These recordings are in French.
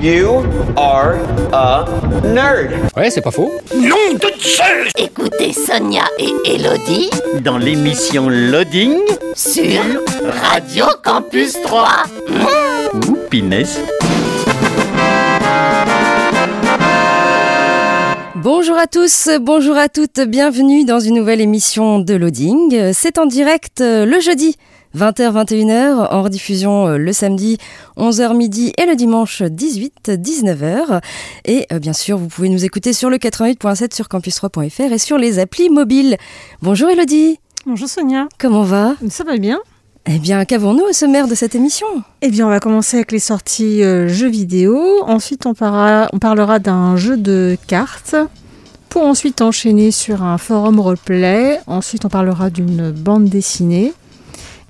You are a nerd. Ouais, c'est pas faux. Nom de Zeus Écoutez Sonia et Elodie Dans l'émission Loading. sur Radio Campus 3. Ouh, pinesse. Bonjour à tous, bonjour à toutes, bienvenue dans une nouvelle émission de Loading. C'est en direct euh, le jeudi 20h-21h, en rediffusion euh, le samedi 11h midi et le dimanche 18-19h. Et euh, bien sûr, vous pouvez nous écouter sur le 88.7 sur campus3.fr et sur les applis mobiles. Bonjour Elodie, Bonjour Sonia, comment va? Ça va bien? Eh bien, qu'avons-nous au sommaire de cette émission? Eh bien, on va commencer avec les sorties euh, jeux vidéo. Ensuite, on, parlera- on parlera d'un jeu de cartes. Pour ensuite enchaîner sur un forum roleplay. Ensuite, on parlera d'une bande dessinée.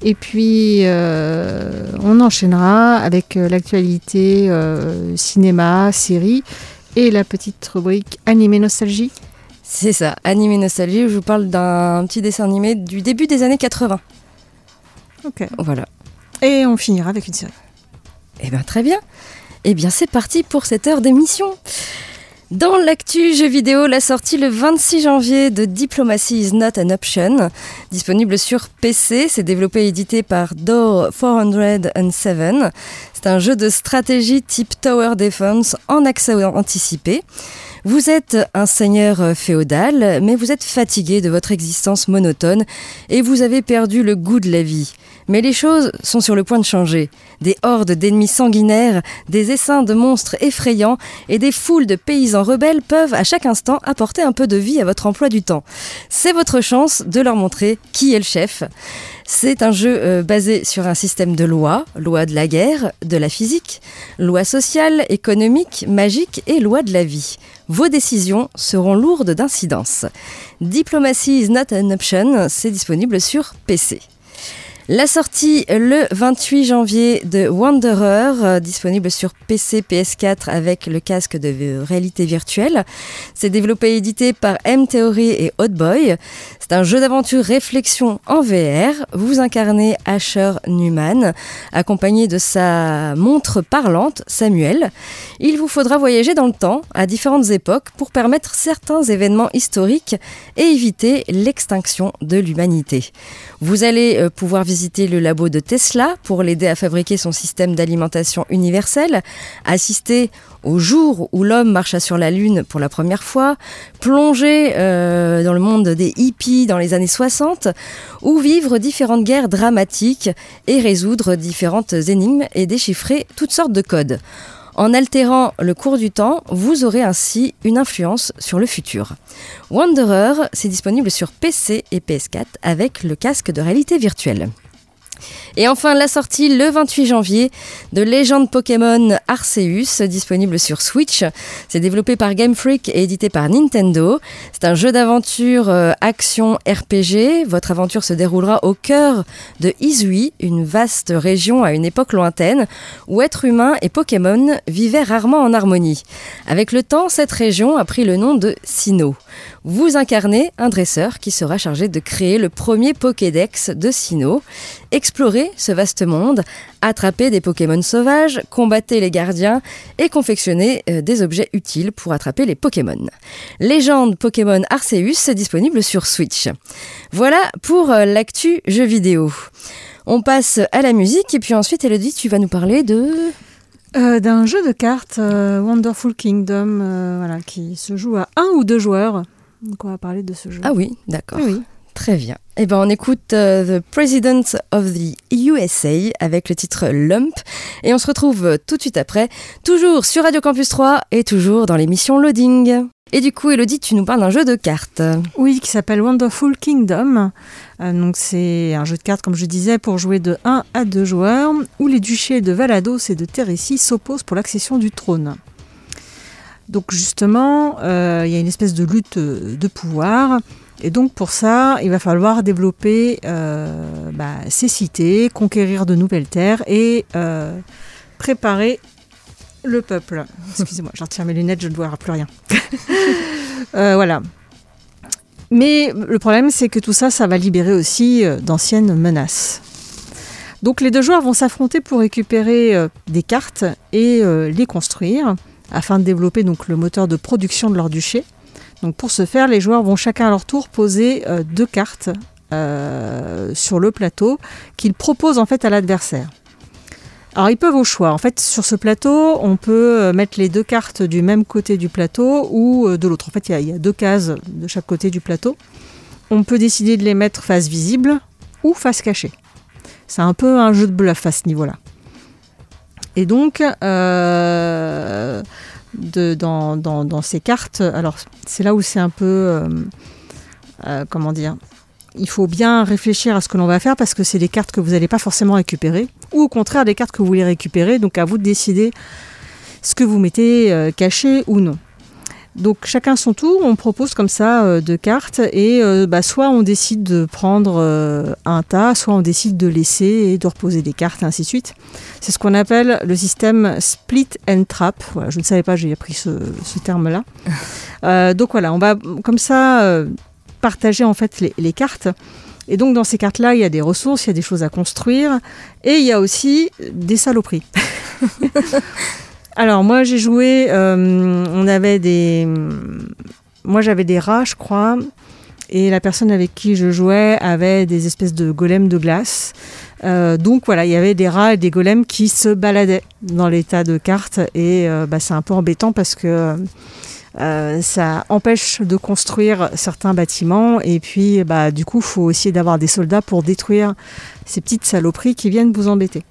Et puis, euh, on enchaînera avec euh, l'actualité euh, cinéma, série et la petite rubrique animé nostalgie. C'est ça, Animé Nostalgie, où je vous parle d'un petit dessin animé du début des années 80. Ok. Voilà. Et on finira avec une série. Eh bien, très bien. Eh bien, c'est parti pour cette heure d'émission. Dans l'actu jeu vidéo, la sortie le 26 janvier de Diplomacy is not an option, disponible sur PC. C'est développé et édité par Door 407. C'est un jeu de stratégie type Tower Defense en accès anticipé. Vous êtes un seigneur euh, féodal, mais vous êtes fatigué de votre existence monotone et vous avez perdu le goût de la vie. Mais les choses sont sur le point de changer. Des hordes d'ennemis sanguinaires, des essaims de monstres effrayants et des foules de paysans rebelles peuvent à chaque instant apporter un peu de vie à votre emploi du temps. C'est votre chance de leur montrer qui est le chef. C'est un jeu euh, basé sur un système de lois, loi de la guerre, de la physique, loi sociale, économique, magique et loi de la vie. Vos décisions seront lourdes d'incidence. Diplomacy is not an option, c'est disponible sur PC. La sortie le 28 janvier de Wanderer, euh, disponible sur PC, PS4 avec le casque de réalité virtuelle. C'est développé et édité par M-Theory et Hotboy. C'est un jeu d'aventure réflexion en VR. Vous incarnez Asher Newman, accompagné de sa montre parlante, Samuel. Il vous faudra voyager dans le temps, à différentes époques, pour permettre certains événements historiques et éviter l'extinction de l'humanité. Vous allez euh, pouvoir visiter le labo de Tesla pour l'aider à fabriquer son système d'alimentation universel, assister au jour où l'homme marcha sur la Lune pour la première fois, plonger euh, dans le monde des hippies dans les années 60, ou vivre différentes guerres dramatiques et résoudre différentes énigmes et déchiffrer toutes sortes de codes. En altérant le cours du temps, vous aurez ainsi une influence sur le futur. Wanderer, c'est disponible sur PC et PS4 avec le casque de réalité virtuelle. Et enfin, la sortie le 28 janvier de Légende Pokémon Arceus, disponible sur Switch. C'est développé par Game Freak et édité par Nintendo. C'est un jeu d'aventure euh, action RPG. Votre aventure se déroulera au cœur de Izui, une vaste région à une époque lointaine où êtres humains et Pokémon vivaient rarement en harmonie. Avec le temps, cette région a pris le nom de Sinnoh. Vous incarnez un dresseur qui sera chargé de créer le premier Pokédex de Sinnoh. Explorez ce vaste monde, attrapez des Pokémon sauvages, combattez les gardiens et confectionnez euh, des objets utiles pour attraper les Pokémon. Légende Pokémon Arceus est disponible sur Switch. Voilà pour euh, l'actu jeu vidéo. On passe à la musique et puis ensuite Elodie tu vas nous parler de... Euh, d'un jeu de cartes euh, Wonderful Kingdom euh, voilà, qui se joue à un ou deux joueurs. Donc on va parler de ce jeu. Ah oui, d'accord. Oui. Très bien. Eh ben, on écoute euh, The President of the USA avec le titre Lump. Et on se retrouve euh, tout de suite après, toujours sur Radio Campus 3 et toujours dans l'émission Loading. Et du coup, Elodie, tu nous parles d'un jeu de cartes. Oui, qui s'appelle Wonderful Kingdom. Euh, donc c'est un jeu de cartes, comme je disais, pour jouer de 1 à 2 joueurs, où les duchés de Valados et de Thérécie s'opposent pour l'accession du trône. Donc justement, il y a une espèce de lutte de pouvoir. Et donc pour ça, il va falloir développer euh, bah, ces cités, conquérir de nouvelles terres et euh, préparer le peuple. Excusez-moi, je retire mes lunettes, je ne vois plus rien. Euh, voilà. Mais le problème, c'est que tout ça, ça va libérer aussi d'anciennes menaces. Donc les deux joueurs vont s'affronter pour récupérer des cartes et les construire afin de développer donc le moteur de production de leur duché. Donc pour ce faire, les joueurs vont chacun à leur tour poser euh, deux cartes euh, sur le plateau qu'ils proposent en fait à l'adversaire. Alors ils peuvent au choix. En fait, sur ce plateau, on peut euh, mettre les deux cartes du même côté du plateau ou de l'autre. En fait, il y a- deux cases de chaque côté du plateau. On peut décider de les mettre face visible ou face cachée. C'est un peu un jeu de bluff à ce niveau-là. Et donc, de- dans, dans- dans ces cartes, alors c'est là où c'est un peu, euh, euh, comment dire, il faut bien réfléchir à ce que l'on va faire parce que c'est des cartes que vous n'allez pas forcément récupérer, ou au contraire des cartes que vous voulez récupérer, donc à vous de décider ce que vous mettez euh, caché ou non. Donc chacun son tour, on propose comme ça euh, deux cartes et euh, bah, soit on décide de prendre euh, un tas, soit on décide de laisser et de reposer des cartes et ainsi de suite. C'est ce qu'on appelle le système split and trap. Voilà, je ne savais pas, j'ai appris ce, ce terme-là. Donc voilà, on va comme ça partager en fait les, les cartes. Et donc dans ces cartes-là, il y a des ressources, il y a des choses à construire et il y a aussi des saloperies. Alors moi j'ai joué, euh, on avait des, moi j'avais des rats je crois, et la personne avec qui je jouais avait des espèces de golems de glace. Euh, donc voilà, il y avait des rats et des golems qui se baladaient dans les tas de cartes et euh, bah, c'est un peu embêtant parce que ça empêche de construire certains bâtiments et puis bah, du coup il faut essayer d'avoir des soldats pour détruire ces petites saloperies qui viennent vous embêter.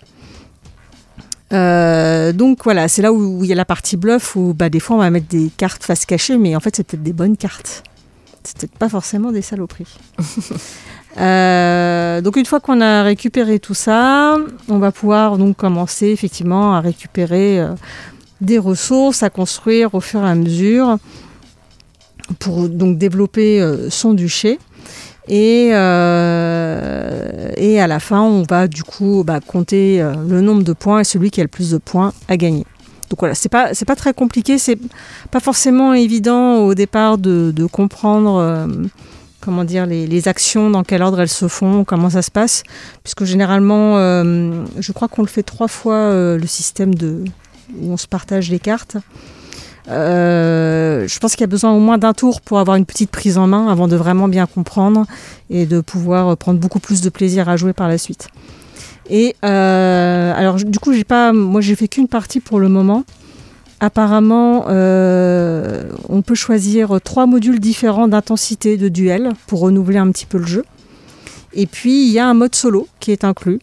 Euh, donc voilà, c'est là où il y a la partie bluff où bah, des fois on va mettre des cartes face cachée, mais en fait c'est peut-être des bonnes cartes. C'est peut-être pas forcément des saloperies. Euh, donc une fois qu'on a récupéré tout ça, on va pouvoir donc commencer effectivement à récupérer euh, des ressources, à construire au fur et à mesure pour donc développer son duché. Et, euh, et à la fin, on va du coup bah, compter euh, le nombre de points et celui qui a le plus de points à gagner. Donc voilà, c'est pas pas très compliqué, c'est pas forcément évident au départ de, comprendre euh, comment dire les, actions, dans quel ordre elles se font, comment ça se passe, puisque généralement, je crois qu'on le fait trois fois le système de où on se partage les cartes. Euh, je pense qu'il y a besoin au moins d'un tour pour avoir une petite prise en main avant de vraiment bien comprendre et de pouvoir prendre beaucoup plus de plaisir à jouer par la suite. Et euh, alors du coup j'ai pas, moi j'ai fait qu'une partie pour le moment. Apparemment, euh, on peut choisir trois modules différents d'intensité de duel pour renouveler un petit peu le jeu. Et puis il y a un mode solo qui est inclus.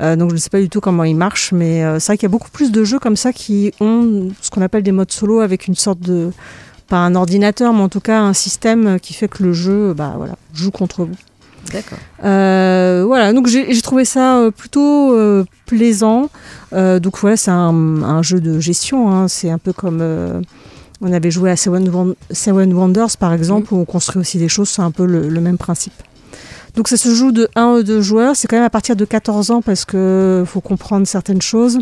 Euh, donc je ne sais pas du tout comment il marche, mais euh, c'est vrai qu'il y a beaucoup plus de jeux comme ça qui ont ce qu'on appelle des modes solo avec une sorte de pas un ordinateur, mais en tout cas un système qui fait que le jeu, bah voilà, joue contre vous. D'accord. Euh, voilà, donc j'ai trouvé ça euh, plutôt euh, plaisant. Euh, donc voilà, c'est un, un jeu de gestion. hein. C'est un peu comme on avait joué à Seven, Won- Seven Wonders par exemple, où on construit aussi des choses. C'est un peu le, le même principe. Donc ça se joue de 1 ou 2 joueurs. C'est quand même à partir de 14 ans parce que faut comprendre certaines choses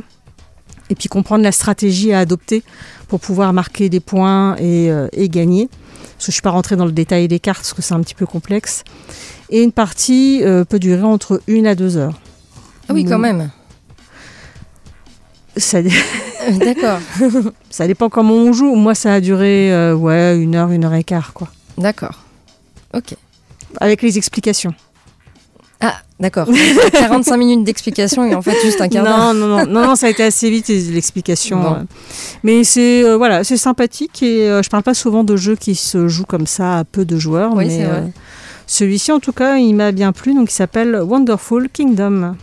et puis comprendre la stratégie à adopter pour pouvoir marquer des points et, euh, et gagner. Parce que je ne suis pas rentrée dans le détail des cartes parce que c'est un petit peu complexe. Et une partie euh, peut durer entre 1 à 2 heures. Ah oui, quand Mm. même. Ça, Euh, D'accord. ça dépend comment on joue. Moi, ça a duré euh, ouais, une heure, une heure et quart, quoi. D'accord. Ok. Avec les explications. Ah, d'accord. 45 minutes d'explication et en fait juste un quart d'heure. Non, non, non, non, ça a été assez vite l'explication. Bon. euh. Mais c'est euh, voilà, c'est sympathique et euh, je parle pas souvent de jeux qui se jouent comme ça à peu de joueurs, Oui, mais euh, celui-ci en tout cas, il m'a bien plu, donc il s'appelle Wonderful Kingdom.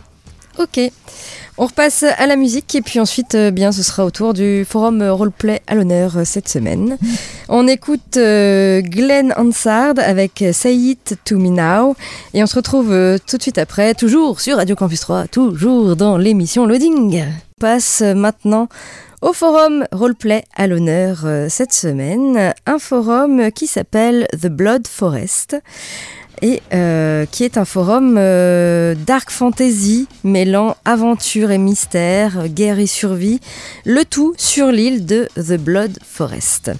Ok. On repasse à la musique et puis ensuite, euh, bien, ce sera au tour du forum roleplay à l'honneur euh, cette semaine. On écoute euh, Glenn Hansard avec Say It To Me Now et on se retrouve euh, tout de suite après, toujours sur Radio Campus 3, toujours dans l'émission Loading. On passe maintenant Au forum Roleplay à l'honneur euh, cette semaine, un forum qui s'appelle The Blood Forest et euh, qui est un forum euh, dark fantasy mêlant aventure et mystère, guerre et survie, le tout sur l'île de The Blood Forest.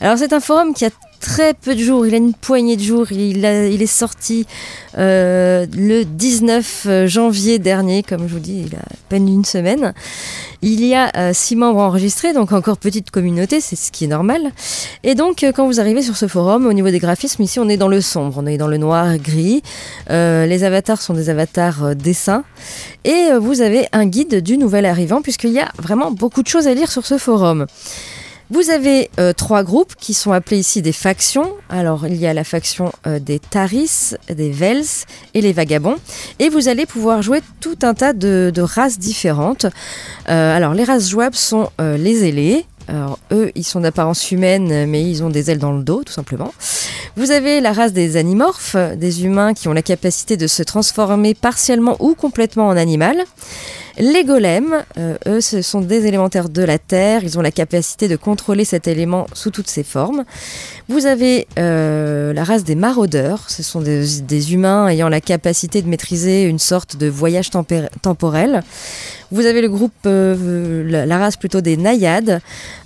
Alors c'est un forum qui a très peu de jours, il a une poignée de jours, il, est sorti euh, le 19 janvier dernier, comme je vous dis, il a à peine une semaine. Il y a euh, six membres enregistrés, donc encore petite communauté, c'est ce qui est normal. Et donc, euh, quand vous arrivez sur ce forum, au niveau des graphismes, ici, on est dans le sombre, on est dans le noir gris. Euh, les avatars sont des avatars euh, dessins. Et euh, vous avez un guide du nouvel arrivant, puisqu'il y a vraiment beaucoup de choses à lire sur ce forum. Vous avez euh, trois groupes qui sont appelés ici des factions. Alors, il y a la faction euh, des Taris, des Vels et les Vagabonds. Et vous allez pouvoir jouer tout un tas de, races différentes. Euh, alors, les races jouables sont les ailés. Alors, eux, ils sont d'apparence humaine, mais ils ont des ailes dans le dos, tout simplement. Vous avez la race des animorphes, des humains qui ont la capacité de se transformer partiellement ou complètement en animal. Les golems, euh, eux, ce sont des élémentaires de la Terre. Ils ont la capacité de contrôler cet élément sous toutes ses formes. Vous avez euh, la race des maraudeurs. Ce sont des, humains ayant la capacité de maîtriser une sorte de voyage temporel. Vous avez le groupe, euh, la, race plutôt des naïades.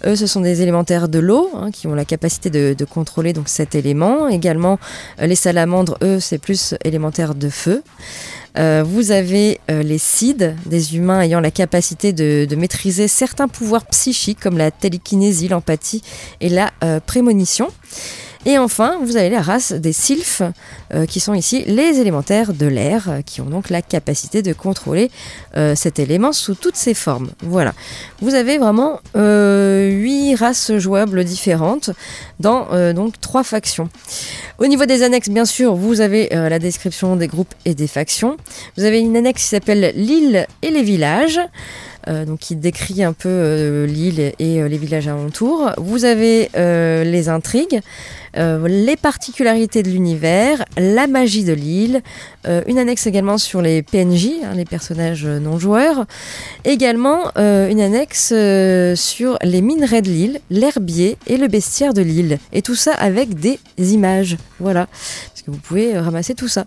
Eux, ce sont des élémentaires de l'eau hein, qui ont la capacité de, contrôler donc cet élément. Également, les salamandres, eux, c'est plus élémentaire de feu. Euh, vous avez euh, les cides, des humains ayant la capacité de, de maîtriser certains pouvoirs psychiques comme la télékinésie, l'empathie et la euh, prémonition. Et enfin, vous avez la race des sylphes, euh, qui sont ici les élémentaires de l'air, euh, qui ont donc la capacité de contrôler euh, cet élément sous toutes ses formes. Voilà. Vous avez vraiment huit races jouables différentes dans donc trois factions. Au niveau des annexes, bien sûr, vous avez la description des groupes et des factions. Vous avez une annexe qui s'appelle l'île et les villages. Euh, donc qui décrit un peu euh, l'île et euh, les villages alentours. Vous avez les intrigues, les particularités de l'univers, la magie de l'île, une annexe également sur les PNJ, hein, les personnages non joueurs, également une annexe sur les minerais de l'île, l'herbier et le bestiaire de l'île, et tout ça avec des images, voilà, parce que vous pouvez ramasser tout ça.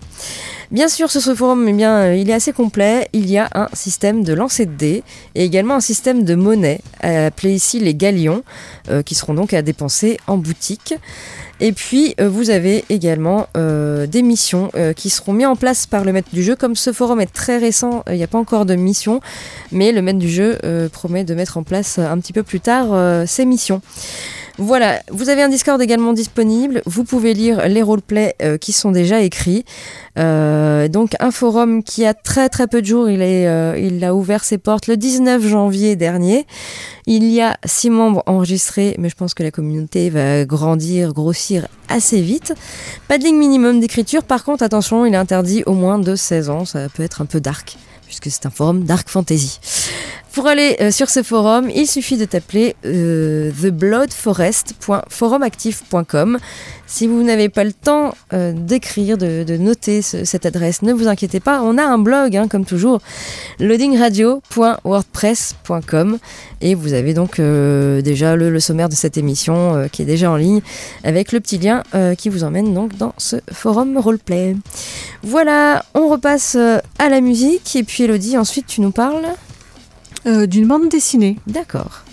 Bien sûr, sur ce forum, eh bien, il est assez complet. Il y a un système de lancer de dés et également un système de monnaie, appelé ici les galions, euh, qui seront donc à dépenser en boutique. Et puis, euh, vous avez également euh, des missions qui seront mises en place par le maître du jeu. Comme ce forum est très récent, il n'y a pas encore de missions, mais le maître du jeu promet de mettre en place un petit peu plus tard ces missions. Voilà, vous avez un Discord également disponible. Vous pouvez lire les roleplays euh, qui sont déjà écrits. Euh, donc un forum qui a très très peu de jours, il, euh, a ouvert ses portes le 19 janvier dernier. Il y a six membres enregistrés, mais je pense que la communauté va grandir, grossir assez vite. Pas de ligne minimum d'écriture, par contre attention, il est interdit au moins de 16 ans, ça peut être un peu dark, puisque c'est un forum dark fantasy. Pour aller euh, sur ce forum, il suffit de taper euh, thebloodforest.forumactif.com. Si vous n'avez pas le temps euh, d'écrire, de, noter ce- cette adresse, ne vous inquiétez pas, on a un blog, hein, comme toujours, loadingradio.wordpress.com et vous avez donc euh, déjà le, sommaire de cette émission qui est déjà en ligne avec le petit lien qui vous emmène donc dans ce forum roleplay. Voilà, on repasse à la musique et puis Elodie, ensuite tu nous parles Euh, D'une bande dessinée. D'accord.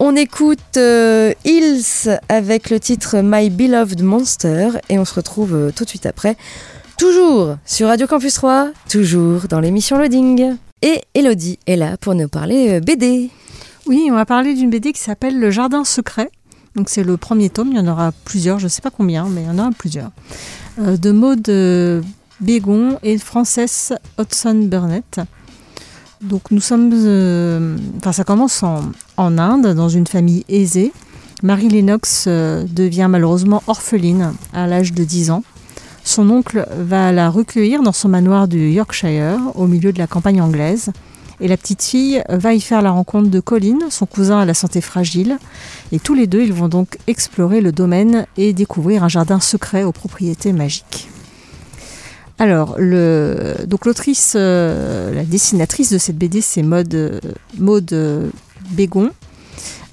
On écoute euh, Hills avec le titre My Beloved Monster et on se retrouve euh, tout de suite après, toujours sur Radio Campus 3, toujours dans l'émission Loading. Et Elodie est là pour nous parler BD. Oui, on va parler d'une BD qui s'appelle Le Jardin Secret. Donc c'est le premier tome, il y en aura plusieurs, je ne sais pas combien, mais il y en aura plusieurs. Euh, de Maud Bégon et Frances Hodgson Burnett. Donc nous sommes, euh, enfin ça commence en, Inde, dans une famille aisée. Marie Lennox euh, devient malheureusement orpheline à l'âge de 10 ans. Son oncle va la recueillir dans son manoir du Yorkshire, au milieu de la campagne anglaise. Et la petite fille va y faire la rencontre de Colin, son cousin à la santé fragile. Et tous les deux, ils vont donc explorer le domaine et découvrir un jardin secret aux propriétés magiques. Alors, le, donc l'autrice, euh, la dessinatrice de cette BD, c'est Maud, euh, Maud euh, Bégon.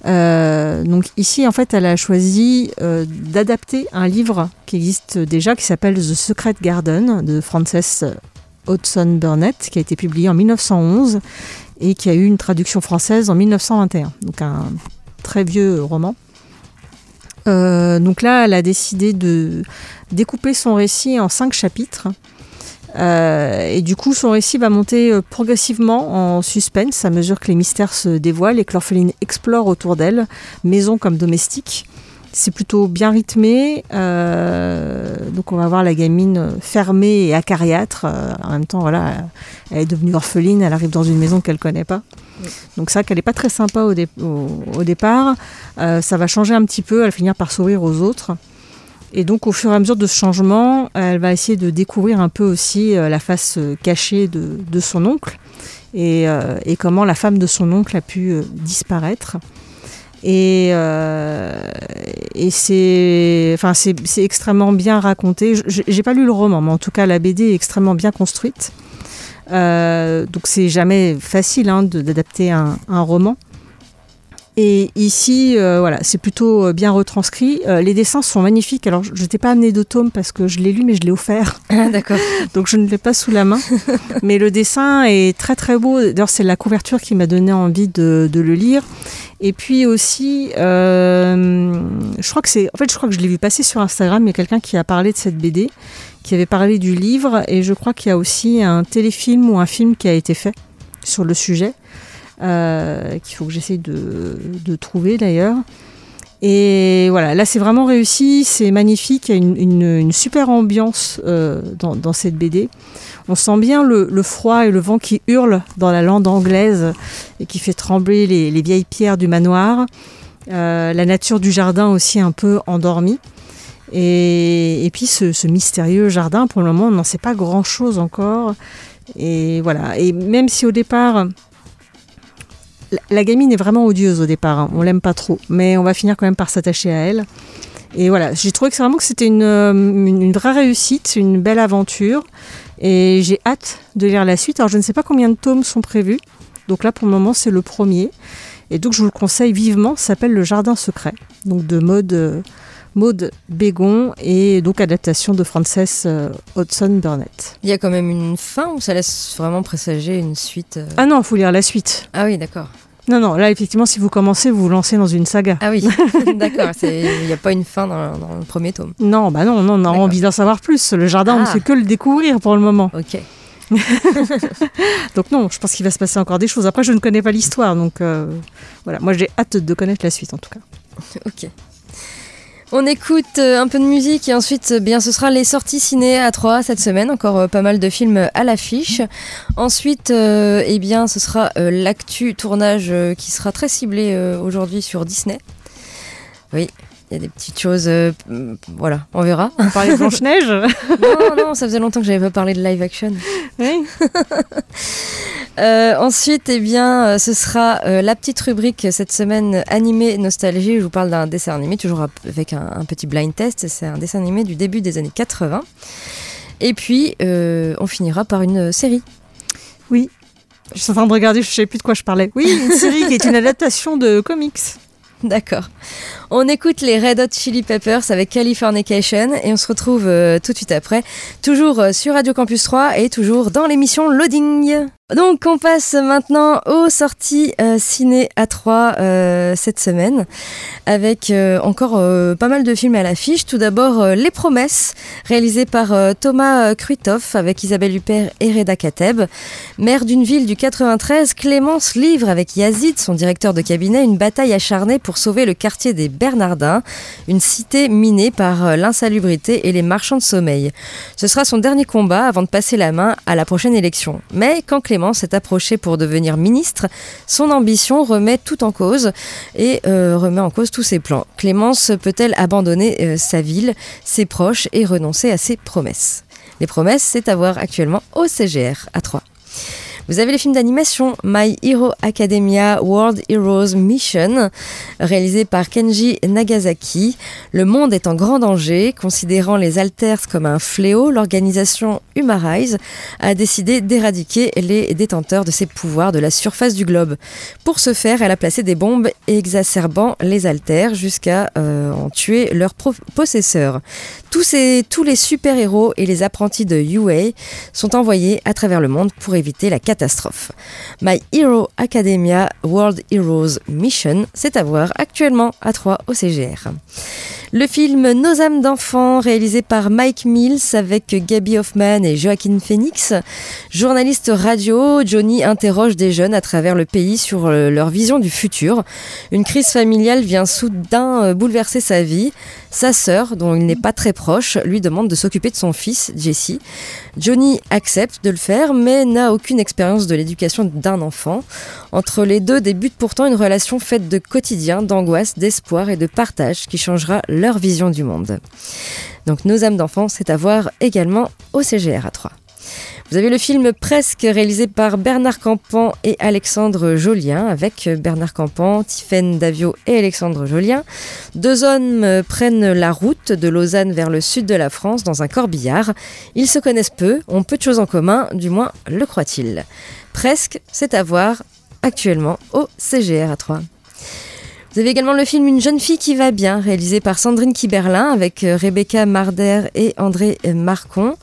Donc ici, en fait, elle a choisi d'adapter un livre qui existe déjà, qui s'appelle The Secret Garden de Frances Hodgson Burnett, qui a été publié en 1911 et qui a eu une traduction française en 1921. Donc un très vieux roman. Euh, donc là, elle a décidé de découper son récit en cinq chapitres. Euh, et du coup, son récit va monter euh, progressivement en suspense à mesure que les mystères se dévoilent et que l'orpheline explore autour d'elle, maison comme domestique. C'est plutôt bien rythmé. euh, donc, on va voir la gamine fermée et acariâtre. Euh, en même temps, voilà, elle est devenue orpheline. Elle arrive dans une maison qu'elle connaît pas. Donc, c'est vrai qu'elle n'est pas très sympa au, dé- au- au départ. Euh, ça va changer un petit peu. Elle va finir par sourire aux autres. Et donc, au fur et à mesure de ce changement, elle va essayer de découvrir un peu aussi euh, la face euh, cachée de, de son oncle et, euh, et comment la femme de son oncle a pu euh, disparaître. Et, euh, et c'est, enfin, c'est, extrêmement bien raconté. J'ai pas lu le roman, mais en tout cas, la BD est extrêmement bien construite. Euh, donc, c'est jamais facile hein, d'adapter un, un roman. Et ici, euh, voilà, c'est plutôt euh, bien retranscrit. Euh, les dessins sont magnifiques. Alors, je ne t'ai pas amené de tome parce que je l'ai lu, mais je l'ai offert. Ah, d'accord. Donc, je ne l'ai pas sous la main. mais le dessin est très, très beau. D'ailleurs, c'est la couverture qui m'a donné envie de, de le lire. Et puis aussi, euh, je crois que c'est. En fait, je crois que je l'ai vu passer sur Instagram. Il y a quelqu'un qui a parlé de cette BD, qui avait parlé du livre. Et je crois qu'il y a aussi un téléfilm ou un film qui a été fait sur le sujet qu'il faut que j'essaye de, trouver d'ailleurs. Et voilà, là c'est vraiment réussi, c'est magnifique, il y a une, super ambiance euh, dans, cette BD. On sent bien le, froid et le vent qui hurle dans la lande anglaise et qui fait trembler les, les vieilles pierres du manoir. Euh, la nature du jardin aussi un peu endormie. Et, et puis ce, ce mystérieux jardin, pour le moment, on n'en sait pas grand-chose encore. Et voilà. Et même si au départ, la, gamine est vraiment odieuse au départ, hein, on l'aime pas trop, mais on va finir quand même par s'attacher à elle. Et voilà, j'ai trouvé que c'est vraiment que c'était une, euh, une, une vraie réussite, une belle aventure. Et j'ai hâte de lire la suite. Alors je ne sais pas combien de tomes sont prévus. Donc là pour le moment c'est le premier. Et donc je vous le conseille vivement, ça s'appelle Le Jardin Secret. Donc de mode euh, Maud Bégon et donc adaptation de Frances euh, Hodgson Burnett. Il y a quand même une fin ou ça laisse vraiment présager une suite euh Ah non, il faut lire la suite. Ah oui, d'accord. Non, non, là effectivement si vous commencez, vous vous lancez dans une saga. Ah oui, d'accord. Il n'y a pas une fin dans, dans le premier tome. Non, bah non, non, on a envie d'en savoir plus. Le jardin, on ne Ah. fait que le découvrir pour le moment. Ok. Donc non, je pense qu'il va se passer encore des choses. Après, je ne connais pas l'histoire, donc euh, voilà. Moi, j'ai hâte de connaître la suite en tout cas. Ok. On écoute euh, un peu de musique et ensuite, euh, bien, ce sera les sorties ciné à 3 cette semaine. Encore euh, pas mal de films à l'affiche. Ensuite, eh bien, ce sera l'actu tournage qui sera très ciblé aujourd'hui sur Disney. Oui, y a des petites choses. euh, voilà, on verra. On parlait de Blanche-Neige non, non, ça faisait longtemps que j'avais pas parlé de live action. Oui. Euh, ensuite, eh bien, euh, ce sera euh, la petite rubrique cette semaine animée nostalgie. Je vous parle d'un dessin animé, toujours avec un, un petit blind test. C'est un dessin animé du début des années 80. Et puis, euh, on finira par une série. Oui. Je suis en train de regarder, je ne sais plus de quoi je parlais. Oui, une série qui est une adaptation de comics. D'accord. On écoute les Red Hot Chili Peppers avec Californication et on se retrouve euh, tout de suite après, toujours euh, sur Radio Campus 3 et toujours dans l'émission Loading. Donc on passe maintenant aux sorties euh, ciné à 3 euh, cette semaine avec encore pas mal de films à l'affiche. Tout d'abord Les Promesses réalisé par Thomas Kruithoff avec Isabelle Huppert et Reda Kateb. Maire d'une ville du 93, Clémence livre avec Yazid, son directeur de cabinet, une bataille acharnée pour sauver le quartier des Bernardins, une cité minée par euh, l'insalubrité et les marchands de sommeil. Ce sera son dernier combat avant de passer la main à la prochaine élection. Mais quand Clémence est approchée pour devenir ministre, son ambition remet tout en cause et euh, remet en cause tous ses plans. Clémence peut-elle abandonner euh, sa ville, ses proches et renoncer à ses promesses? Les promesses, c'est à voir actuellement au CGR à 3. Vous avez le film d'animation My Hero Academia World Heroes Mission, réalisé par Kenji Nagasaki. Le monde est en grand danger. Considérant les alters comme un fléau, l'organisation Humarize a décidé d'éradiquer les détenteurs de ces pouvoirs de la surface du globe. Pour ce faire, elle a placé des bombes exacerbant les alters jusqu'à euh, en tuer leurs possesseurs. Tous, tous les super-héros et les apprentis de UA sont envoyés à travers le monde pour éviter la catastrophe. My Hero Academia World Heroes Mission, c'est à voir actuellement à 3 au CGR. Le film Nos âmes d'enfants, réalisé par Mike Mills avec Gabby Hoffman et Joaquin Phoenix. Journaliste radio, Johnny interroge des jeunes à travers le pays sur euh, leur vision du futur. Une crise familiale vient soudain euh, bouleverser sa vie. Sa sœur, dont il n'est pas très proche, lui demande de s'occuper de son fils, Jesse. Johnny accepte de le faire, mais n'a aucune expérience de l'éducation d'un enfant. Entre les deux débute pourtant une relation faite de quotidien, d'angoisse, d'espoir et de partage qui changera leur vision du monde. Donc Nos âmes d'enfants, c'est à voir également au CGR à 3. Vous avez le film Presque réalisé par Bernard Campan et Alexandre Jolien avec Bernard Campan, Tiffaine Davio et Alexandre Jolien. Deux hommes prennent la route de Lausanne vers le sud de la France dans un corbillard. Ils se connaissent peu, ont peu de choses en commun, du moins le croient-ils. Presque, c'est à voir actuellement au CGR à 3. Vous avez également le film Une jeune fille qui va bien, réalisé par Sandrine Kiberlin avec euh, Rebecca Marder et André Marcon.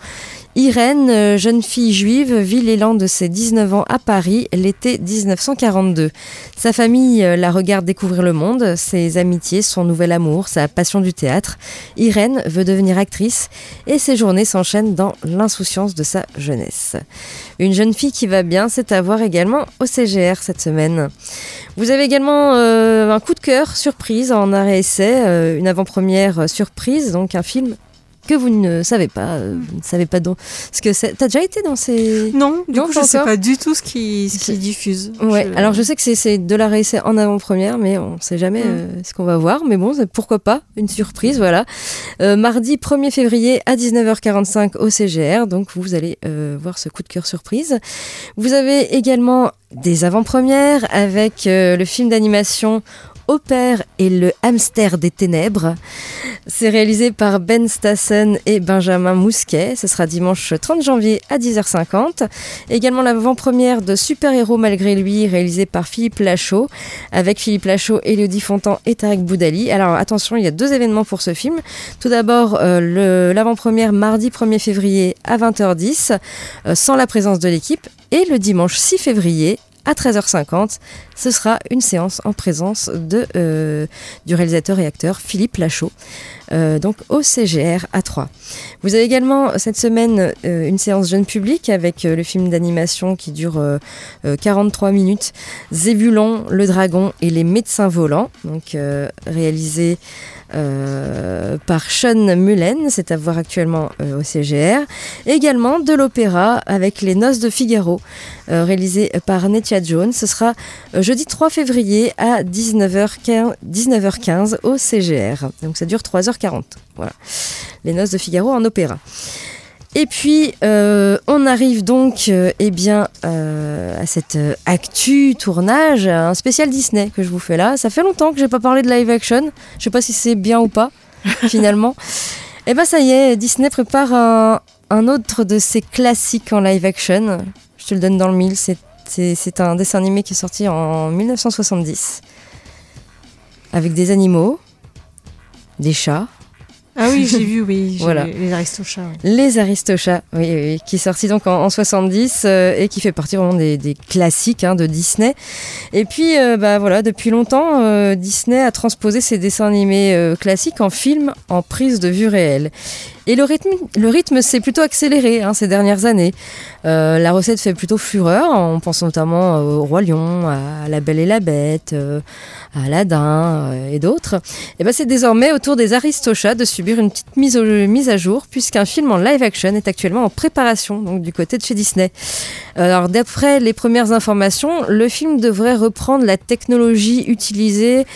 Irène, euh, jeune fille juive, vit l'élan de ses 19 ans à Paris l'été 1942. Sa famille euh, la regarde découvrir le monde, ses amitiés, son nouvel amour, sa passion du théâtre. Irène veut devenir actrice et ses journées s'enchaînent dans l'insouciance de sa jeunesse. Une jeune fille qui va bien, c'est à voir également au CGR cette semaine. Vous avez également euh, un coup de cœur surprise en arrêt-essai, une avant-première surprise, donc un film que vous ne savez pas, euh, vous ne savez pas donc ce que c'est. T'as déjà été dans ces Non, du coup je sais pas du tout ce qui ce qui diffuse. Ouais, alors je sais que c'est de la réessai en avant-première, mais on sait jamais mm. euh, ce qu'on va voir. Mais bon, pourquoi pas une surprise, voilà. Euh, mardi 1er février à 19h45 au CGR, donc vous allez voir ce coup de cœur surprise. Vous avez également des avant-premières avec le film d'animation au père et le hamster des ténèbres. C'est réalisé par Ben Stassen et Benjamin Mousquet. Ce sera dimanche 30 janvier à 10h50. Également l'avant-première de Super Héros malgré lui, réalisé par Philippe Lachaud, avec Philippe Lachaud, Elodie Fontan et Tarek Boudali. Alors attention, il y a deux événements pour ce film. Tout d'abord, euh, l'avant-première mardi 1er février à 20h10, euh, sans la présence de l'équipe. Et le dimanche 6 février à 13h50, ce sera une séance en présence de, euh, du réalisateur et acteur Philippe Lachaud, euh, donc au CGR à 3. Vous avez également cette semaine euh, une séance jeune public avec le film d'animation qui dure 43 minutes, Zébulon, le dragon et les médecins volants, donc réalisé euh, par Sean Mullen, c'est à voir actuellement euh, au CGR. également de l'opéra avec Les Noces de Figaro, euh, réalisé par Netia Jones. Ce sera jeudi 3 février à 19h15, 19h15 au CGR. Donc ça dure 3h40. Voilà. Les Noces de Figaro en opéra. Et puis, euh, on arrive donc euh, eh bien, euh, à cette actu tournage, un spécial Disney que je vous fais là. Ça fait longtemps que j'ai pas parlé de live action. Je sais pas si c'est bien ou pas, finalement. Et eh ben ça y est, Disney prépare un, un, autre de ses classiques en live action. Je te le donne dans le mille. C'est un dessin animé qui est sorti en 1970. Avec des animaux, des chats, ah oui, j'ai vu, oui. Voilà. Les Aristochats. Les Aristochats, oui, oui, qui est sorti donc en, 70 euh, et qui fait partie vraiment des, classiques hein, de Disney. Et puis, euh, bah voilà, depuis longtemps, euh, Disney a transposé ses dessins animés classiques en film en prise de vue réelle. Et le rythme, le rythme s'est plutôt accéléré hein, ces dernières années. Euh, la recette fait plutôt fureur. On pense notamment au Roi Lion, à La Belle et la Bête, euh, à Aladdin euh, et d'autres. Et ben c'est désormais au tour des Aristochats de subir une petite mise, mise à jour, puisqu'un film en live action est actuellement en préparation, donc du côté de chez Disney. Alors d'après les premières informations, le film devrait reprendre la technologie utilisée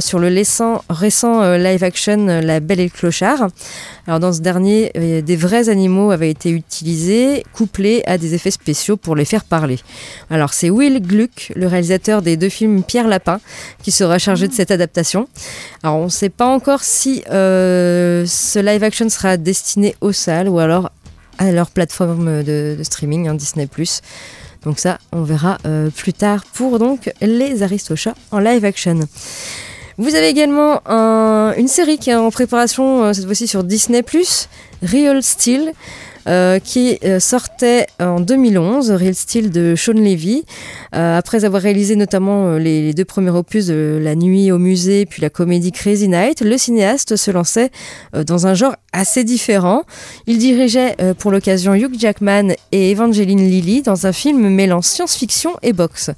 sur le récent, récent live action La Belle et le Clochard. Alors dans ce dernier euh, des vrais animaux avaient été utilisés, couplés à des effets spéciaux pour les faire parler. Alors c'est Will Gluck, le réalisateur des deux films Pierre Lapin, qui sera chargé de cette adaptation. Alors on ne sait pas encore si euh, ce live action sera destiné aux salles ou alors à leur plateforme de, de streaming, hein, Disney+. Donc ça, on verra euh, plus tard pour donc les Aristochats en live action. Vous avez également un- une série qui est en préparation, euh, cette fois-ci sur Disney+, Real Steel, euh, qui euh, sortait en 2011, Real Steel de Sean Levy. Euh, après avoir réalisé notamment euh, les, les deux premiers opus de La nuit au musée, puis la comédie Crazy Night, le cinéaste se lançait euh, dans un genre assez différent. Il dirigeait euh, pour l'occasion Hugh Jackman et Evangeline Lilly dans un film mêlant science-fiction et boxe.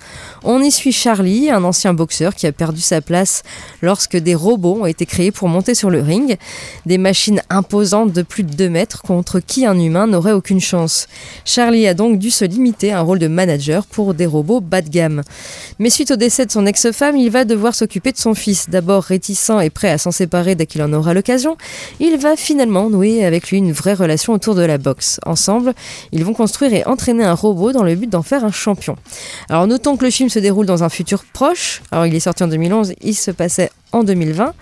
On y suit Charlie, un ancien boxeur qui a perdu sa place lorsque des robots ont été créés pour monter sur le ring. Des machines imposantes de plus de 2 mètres contre qui un humain n'aurait aucune chance. Charlie a donc dû se limiter à un rôle de manager pour des robots bas de gamme. Mais suite au décès de son ex-femme, il va devoir s'occuper de son fils. D'abord réticent et prêt à s'en séparer dès qu'il en aura l'occasion, il va finalement nouer avec lui une vraie relation autour de la boxe. Ensemble, ils vont construire et entraîner un robot dans le but d'en faire un champion. Alors notons que le film se déroule dans un futur proche. Alors il est sorti en 2011, il se passait en 2020.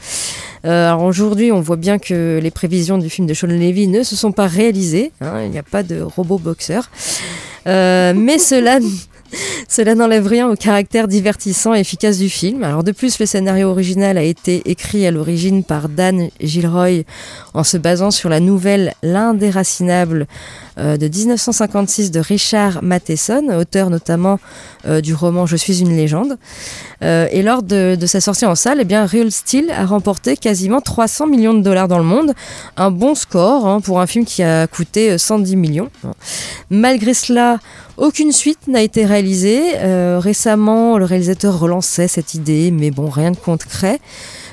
Euh, alors aujourd'hui, on voit bien que les prévisions du film de Sean Levy ne se sont pas réalisées. hein, il n'y a pas de robot boxeur. Euh, mais cela, cela n'enlève rien au caractère divertissant et efficace du film. Alors de plus, le scénario original a été écrit à l'origine par Dan Gilroy en se basant sur la nouvelle L'indéracinable euh, de 1956 de Richard Matheson, auteur notamment euh, du roman Je suis une légende. Euh, et lors de, sa sortie en salle, eh bien, Real Steel a remporté quasiment 300 millions de dollars dans le monde. Un bon score hein, pour un film qui a coûté euh, 110 millions. Malgré cela, aucune suite n'a été réalisée. Euh, récemment, le réalisateur relançait cette idée, mais bon, rien de concret.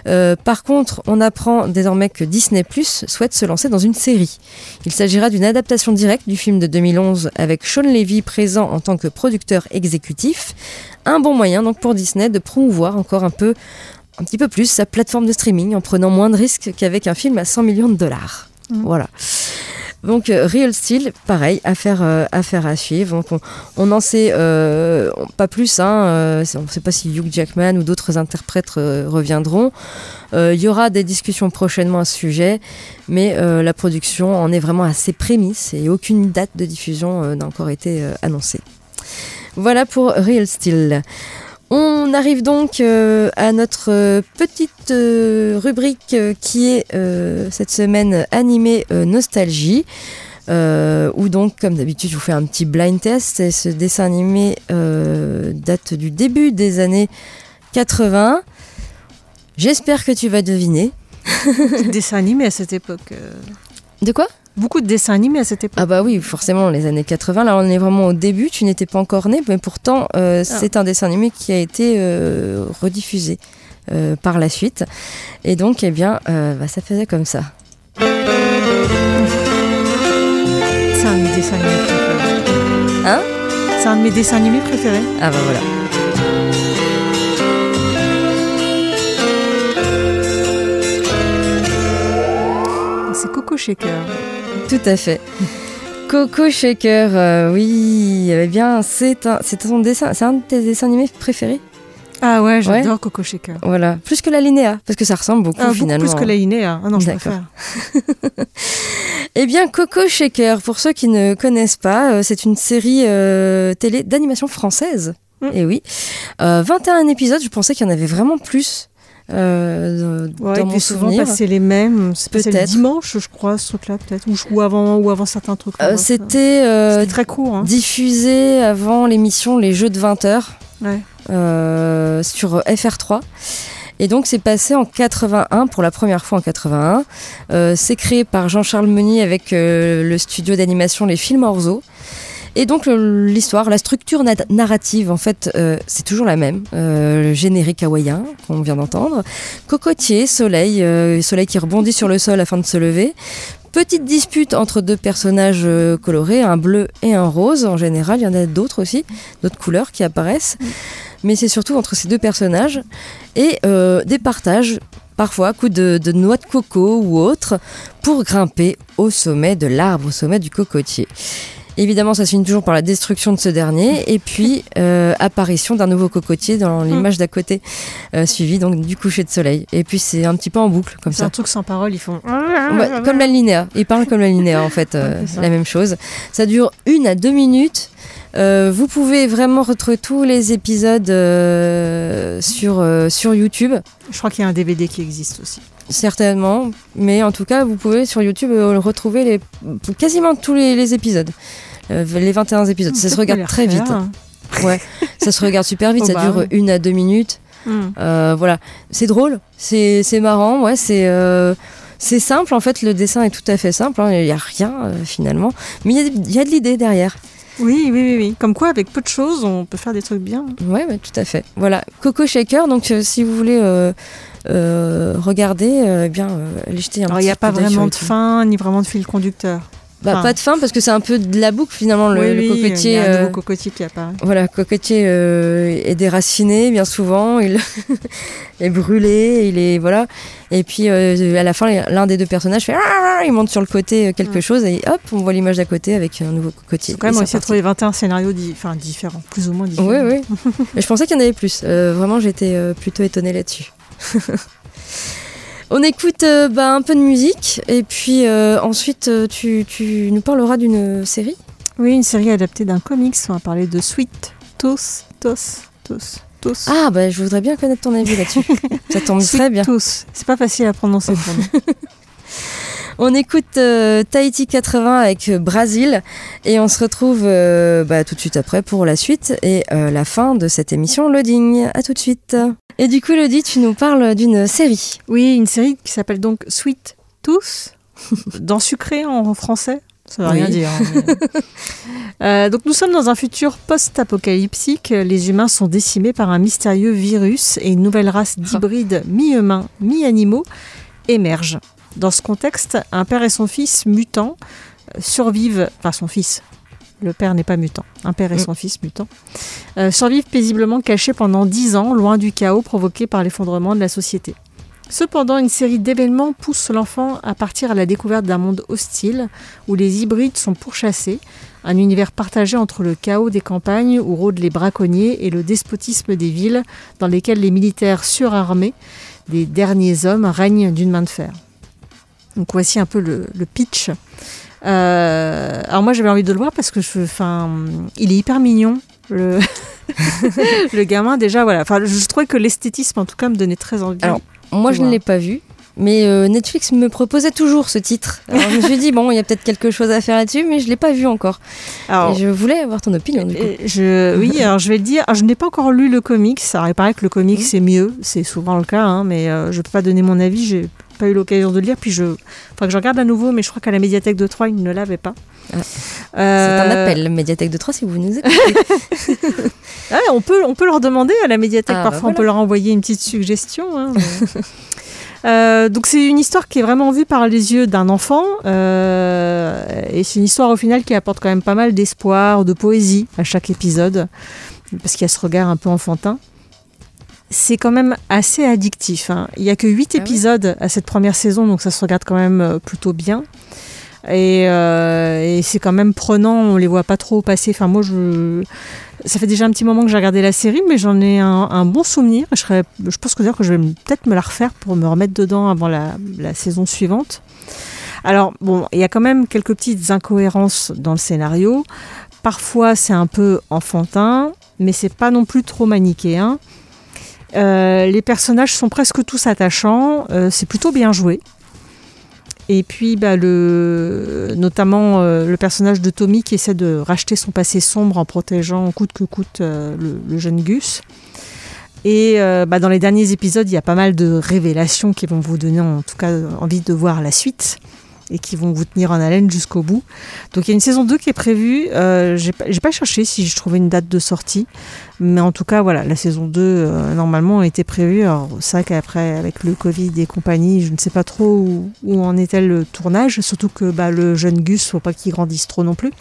Euh, par contre, on apprend désormais que Disney Plus souhaite se lancer dans une série. Il s'agira d'une adaptation directe du film de 2011 avec Sean Levy présent en tant que producteur exécutif. Un bon moyen donc pour Disney de promouvoir encore un peu, un petit peu plus sa plateforme de streaming en prenant moins de risques qu'avec un film à 100 millions de dollars. Voilà. Donc euh, Real Steel, pareil, affaire, euh, affaire à suivre. On- n'en sait euh, pas plus. Hein, on ne sait pas si Hugh Jackman ou d'autres interprètes reviendront. Il y aura des discussions prochainement à ce sujet, mais la production en est vraiment à ses prémices et aucune date de diffusion n'a encore été annoncée. Voilà pour Real Steel. On arrive donc euh, à notre euh, petite euh, rubrique euh, qui est cette semaine animée Nostalgie. Où donc, comme d'habitude, je vous fais un petit blind test. Et ce dessin animé date du début des années 80. J'espère que tu vas deviner. dessins animés à cette époque. De quoi? Beaucoup de dessins animés à cette époque. Ah bah oui, forcément, les années 80. Là, on est vraiment au début. Tu n'étais pas encore né, mais pourtant, euh, c'est un dessin animé qui a été euh, rediffusé euh, par la suite. Et donc, eh bien, bah, ça faisait comme ça. C'est un de mes dessins animés préférés. Hein? C'est un de mes dessins animés préférés. Ah bah voilà. C'est Coco Shaker. Tout à fait. Coco Shaker, euh, oui, eh bien, c'est un, c'est ton dessin, c'est un de tes dessins animés préférés? Ah ouais, j'adore Coco Shaker. Voilà, plus que la Linéa, parce que ça ressemble beaucoup Ah, beaucoup finalement. plus que la Inéa. Ah non, je D'accord. préfère. Eh bien, Coco Shaker, pour ceux qui ne connaissent pas, euh, c'est une série euh, télé d'animation française. Mm. Et oui, Euh, 21 épisodes. Je pensais qu'il y en avait vraiment plus. Euh, Ouais, dans mon souvent passé les mêmes. C'est Peut-être. dimanche, je crois, ce truc-là, peut-être. Ou, ou avant, ou avant certains trucs. Euh, C'était euh, très court. Hein. diffusé avant l'émission Les Jeux de 20 heures. Ouais. euh, sur FR3. Et donc c'est passé en 81 pour la première fois en 81. Euh, c'est créé par Jean-Charles Meunier avec euh, le studio d'animation Les Films Orzo. Et donc l'histoire, la structure na- narrative, en fait, euh, c'est toujours la même. Euh, le générique hawaïen qu'on vient d'entendre. Cocotier, soleil, euh, soleil qui rebondit sur le sol afin de se lever. Petite dispute entre deux personnages colorés, un bleu et un rose. En général, il y en a d'autres aussi, d'autres couleurs qui apparaissent. Mais c'est surtout entre ces deux personnages. Et des partages parfois à coups de, de noix de coco ou autre, pour grimper au sommet de l'arbre, au sommet du cocotier. Évidemment, ça se finit toujours par la destruction de ce dernier, et puis euh, apparition d'un nouveau cocotier dans l'image d'à côté, euh, suivi donc du coucher de soleil. Et puis c'est un petit peu en boucle comme C'est ça. un truc sans parole, ils font. Comme la linéa. Ils parlent comme la linéa en fait, euh, c'est la même chose. Ça dure une à deux minutes. Euh, vous pouvez vraiment retrouver tous les épisodes euh, sur, euh, sur YouTube, Je crois qu'il y a un DVD qui existe aussi. Certainement. Mais en tout cas, vous pouvez sur YouTube euh, retrouver les, quasiment tous les, les épisodes. Euh, les 21 épisodes. Ça se Peut-être me regarde très vite. Ouais, ça se regarde super vite. Oh ça bah dure oui. une à deux minutes. Hmm. Euh, voilà, c'est drôle, c'est marrant, ouais, c'est euh, c'est simple en fait. Le dessin est tout à fait simple. hein, Il n'y a rien euh, finalement, mais il y a- il y, a de l'idée derrière. Oui, oui, oui, oui. Comme quoi, avec peu de choses, on peut faire des trucs bien. Ouais, ouais, tout à fait. Voilà, Coco Shaker. Donc, euh, si vous voulez euh, euh, regarder, eh bien, allez jeter un Alors, il n'y a pas vraiment de fin, ni vraiment de fil conducteur. Bah, Enfin. pas de fin parce que c'est un peu de la boucle finalement le, oui, le cocotier. Il y a un euh, nouveau cocotier qui apparaît. Voilà, cocotier euh, est déraciné bien souvent, il est brûlé, il est voilà. Et puis euh, à la fin, l'un des deux personnages fait Ah il monte sur le côté euh, quelque Ouais. chose et hop, on voit l'image d'à côté avec un nouveau cocotier. Quand même c'est à trouver 21 scénarios di- différents, plus ou moins différents. Oui, oui. Et je pensais qu'il y en avait plus. Euh, vraiment, j'étais euh, plutôt étonnée là-dessus. On écoute euh, bah, un peu de musique et puis euh, ensuite euh, tu, tu nous parleras d'une série. Oui, une série adaptée d'un comics. On va parler de Sweet Toss, Toss, Toss, Toss. Ah bah je voudrais bien connaître ton avis là-dessus. Ça tombe Sweet très bien. Toss. C'est pas facile à prononcer pour nous. On écoute euh, Tahiti 80 avec euh, Brasil et on se retrouve euh, bah, tout de suite après pour la suite et la fin de cette émission Loading. À tout de suite. Et du coup, Lodi, tu nous parles d'une série. Oui, une série qui s'appelle donc Sweet Tooth, dans sucré en français. Ça veut Oui. rien dire. hein, mais- Euh, donc nous sommes dans un futur post-apocalyptique. Les humains sont décimés par un mystérieux virus et une nouvelle race d'hybrides mi-humains, mi-animaux émerge. Dans ce contexte, un père et son fils mutants survivent, enfin son fils, le père n'est pas mutant, un père et Mm. son fils mutants, euh, survivent paisiblement cachés pendant dix ans, loin du chaos provoqué par l'effondrement de la société. Cependant, une série d'événements pousse l'enfant à partir à la découverte d'un monde hostile où les hybrides sont pourchassés, un univers partagé entre le chaos des campagnes où rôdent les braconniers et le despotisme des villes dans lesquelles les militaires surarmés des derniers hommes règnent d'une main de fer. Donc voici un peu le, le pitch. Euh, alors moi j'avais envie de le voir parce que je, enfin, il est hyper mignon. Le, le gamin déjà voilà. Enfin, je trouvais que l'esthétisme en tout cas me donnait très envie. Alors, Moi, je ne l'ai pas vu. Mais euh, Netflix me proposait toujours ce titre. Alors je me suis dit, bon, il y a peut-être quelque chose à faire là-dessus, mais je ne l'ai pas vu encore. Alors, Et je voulais avoir ton opinion du coup. Et Je, oui, alors je vais le dire. Je n'ai pas encore lu le comics. Alors, il paraît que le comics Mhm. c'est mieux. C'est souvent le cas, hein, mais euh, je ne peux pas donner mon avis. J'ai pas eu l'occasion de le lire. Puis je, faudra que je regarde à nouveau, mais je crois qu'à la médiathèque de Troyes, ils ne l'avaient pas. Ah. C'est Euh, un appel, Médiathèque de Troyes, si vous nous écoutez. ah, on, peut, on peut leur demander à la médiathèque. Ah, bah Parfois, on voilà. peut leur envoyer une petite suggestion. hein, mais- Euh, donc c'est une histoire qui est vraiment vue par les yeux d'un enfant euh, et c'est une histoire au final qui apporte quand même pas mal d'espoir, de poésie à chaque épisode parce qu'il y a ce regard un peu enfantin. C'est quand même assez addictif. hein. Il y a que 8 Ah ouais épisodes à cette première saison donc ça se regarde quand même euh, plutôt bien. Et, euh, et c'est quand même prenant, on les voit pas trop passer. Enfin, moi, je, ça fait déjà un petit moment que j'ai regardé la série, mais j'en ai un, un bon souvenir. Je, serais, je pense que, que je vais peut-être me la refaire pour me remettre dedans avant la, la saison suivante. Alors, bon, il y a quand même quelques petites incohérences dans le scénario. Parfois, c'est un peu enfantin, mais c'est pas non plus trop manichéen. Euh, les personnages sont presque tous attachants, euh, c'est plutôt bien joué. Et puis, bah, notamment euh, le personnage de Tommy qui essaie de racheter son passé sombre en protégeant coûte que coûte le, jeune Gus. Et bah, dans les derniers épisodes, il y a pas mal de révélations qui vont vous donner en tout cas envie de voir la suite et qui vont vous tenir en haleine jusqu'au bout. Donc il y a une saison 2 qui est prévue. Euh, j'ai pas, cherché si je trouvais une date de sortie. Mais en tout cas, voilà, la saison 2, euh, normalement, était prévue. Alors, c'est vrai qu'après, avec le Covid et compagnie, je ne sais pas trop où, où en était le tournage. Surtout que bah, le jeune Gus, faut pas qu'il grandisse trop non plus.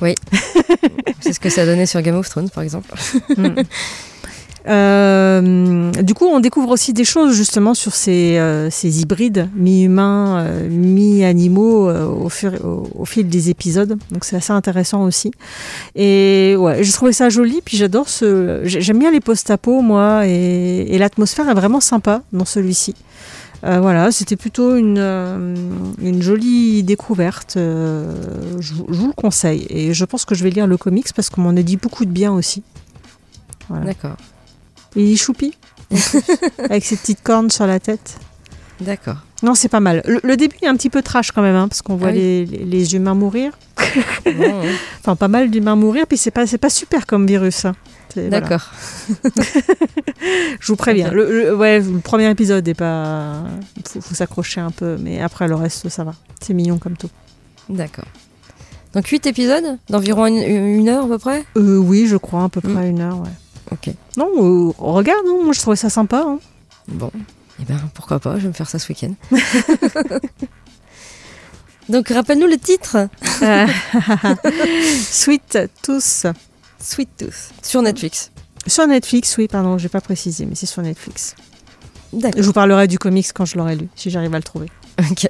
C'est ce que ça donnait sur Game of Thrones, par exemple. Mm. Euh, du coup, on découvre aussi des choses justement sur ces, euh, ces hybrides mi-humains, euh, mi-animaux au, au, au fil des épisodes. Donc c'est assez intéressant aussi. Et ouais, j'ai trouvé ça joli. Puis j'adore ce. j'ai- J'aime bien les post-apo, moi, et, l'atmosphère est vraiment sympa dans celui-ci. Voilà, c'était plutôt une, une jolie découverte. je, vous- le conseille. Et je pense que je vais lire le comics parce qu'on m'en a dit beaucoup de bien aussi. D'accord. Il est choupi, avec ses petites cornes sur la tête. D'accord. Non, c'est pas mal. Le, le début est un petit peu trash quand même, hein, parce qu'on voit Ah oui. les, les- les humains mourir. Bon. Enfin, pas mal d'humains mourir, puis c'est pas, pas super comme virus. hein. Voilà. D'accord. Je vous préviens. Le, le- ouais, le premier épisode est pas. Faut, faut s'accrocher un peu, mais après le reste, ça va. C'est mignon comme tout. D'accord. Donc 8 épisodes d'environ une, une heure à peu près? Euh, oui, je crois, à peu Mm. près une heure, ouais. Ok. Non, euh, regarde, hein, moi je trouvais ça sympa. hein. Bon. Eh ben pourquoi pas, je vais me faire ça ce week-end. Donc rappelle-nous le titre Sweet tous. Sweet Tooth. Sur Netflix. Sur Netflix, oui, pardon, j'ai pas précisé, mais c'est sur Netflix. D'accord. Je vous parlerai du comics quand je l'aurai lu, si j'arrive à le trouver. Ok.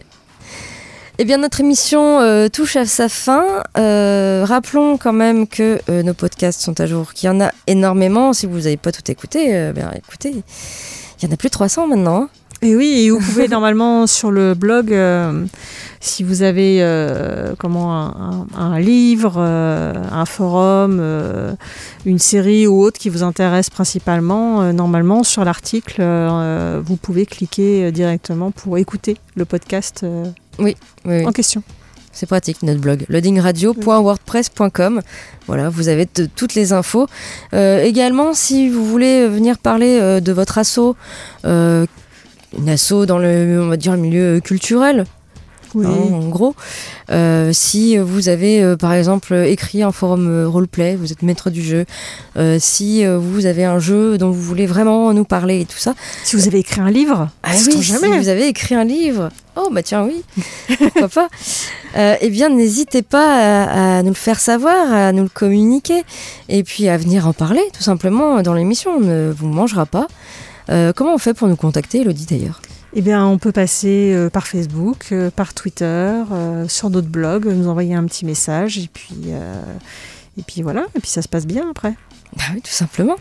Eh bien, notre émission euh, touche à sa fin. Euh, rappelons quand même que euh, nos podcasts sont à jour, qu'il y en a énormément. Si vous n'avez pas tout écouté, bien écoutez, il y en a plus de 300 maintenant. hein. Et oui, et vous pouvez normalement sur le blog, euh, si vous avez euh, comment un, un- un livre, euh, un forum, une série ou autre qui vous intéresse principalement, normalement sur l'article, vous pouvez cliquer directement pour écouter le podcast Oui, oui. en question. C'est pratique, notre blog, loadingradio.wordpress.com. Voilà, vous avez toutes les infos. Également, si vous voulez venir parler de votre asso, euh, une asso dans le, on va dire, le milieu culturel, Oui. hein, en gros, euh, si vous avez, euh, par exemple, écrit un forum euh, roleplay, vous êtes maître du jeu, euh, si vous avez un jeu dont vous voulez vraiment nous parler et tout ça, Si vous avez écrit un livre, ah oui, si jamais. vous avez écrit un livre. Oh bah tiens oui, pourquoi pas. Eh bien n'hésitez pas à, à nous le faire savoir, à nous le communiquer et puis à venir en parler tout simplement dans l'émission. On ne vous mangera pas. Euh, comment on fait pour nous contacter, Elodie d'ailleurs? Eh bien, on peut passer euh, par Facebook, euh, par Twitter, euh, sur notre blog, nous envoyer un petit message et puis et puis voilà, et puis ça se passe bien après. Bah oui, tout simplement.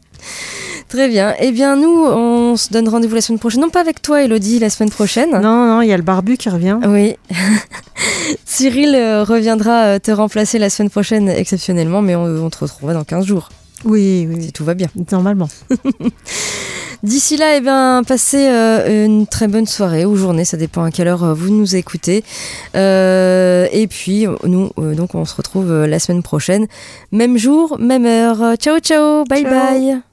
Très bien. Eh bien nous, on se donne rendez-vous la semaine prochaine. Non pas avec toi, Elodie, la semaine prochaine. Non, non, il y a le barbu qui revient. Oui. Cyril reviendra te remplacer la semaine prochaine exceptionnellement, mais on, on te retrouvera dans 15 jours, Oui, oui, si tout va bien. Normalement. D'ici là, eh bien, passez euh, une très bonne soirée ou journée, ça dépend à quelle heure euh, vous nous écoutez. Euh, et puis, nous, euh, donc, on se retrouve la semaine prochaine. Même jour, même heure. Ciao, ciao, bye Ciao. bye.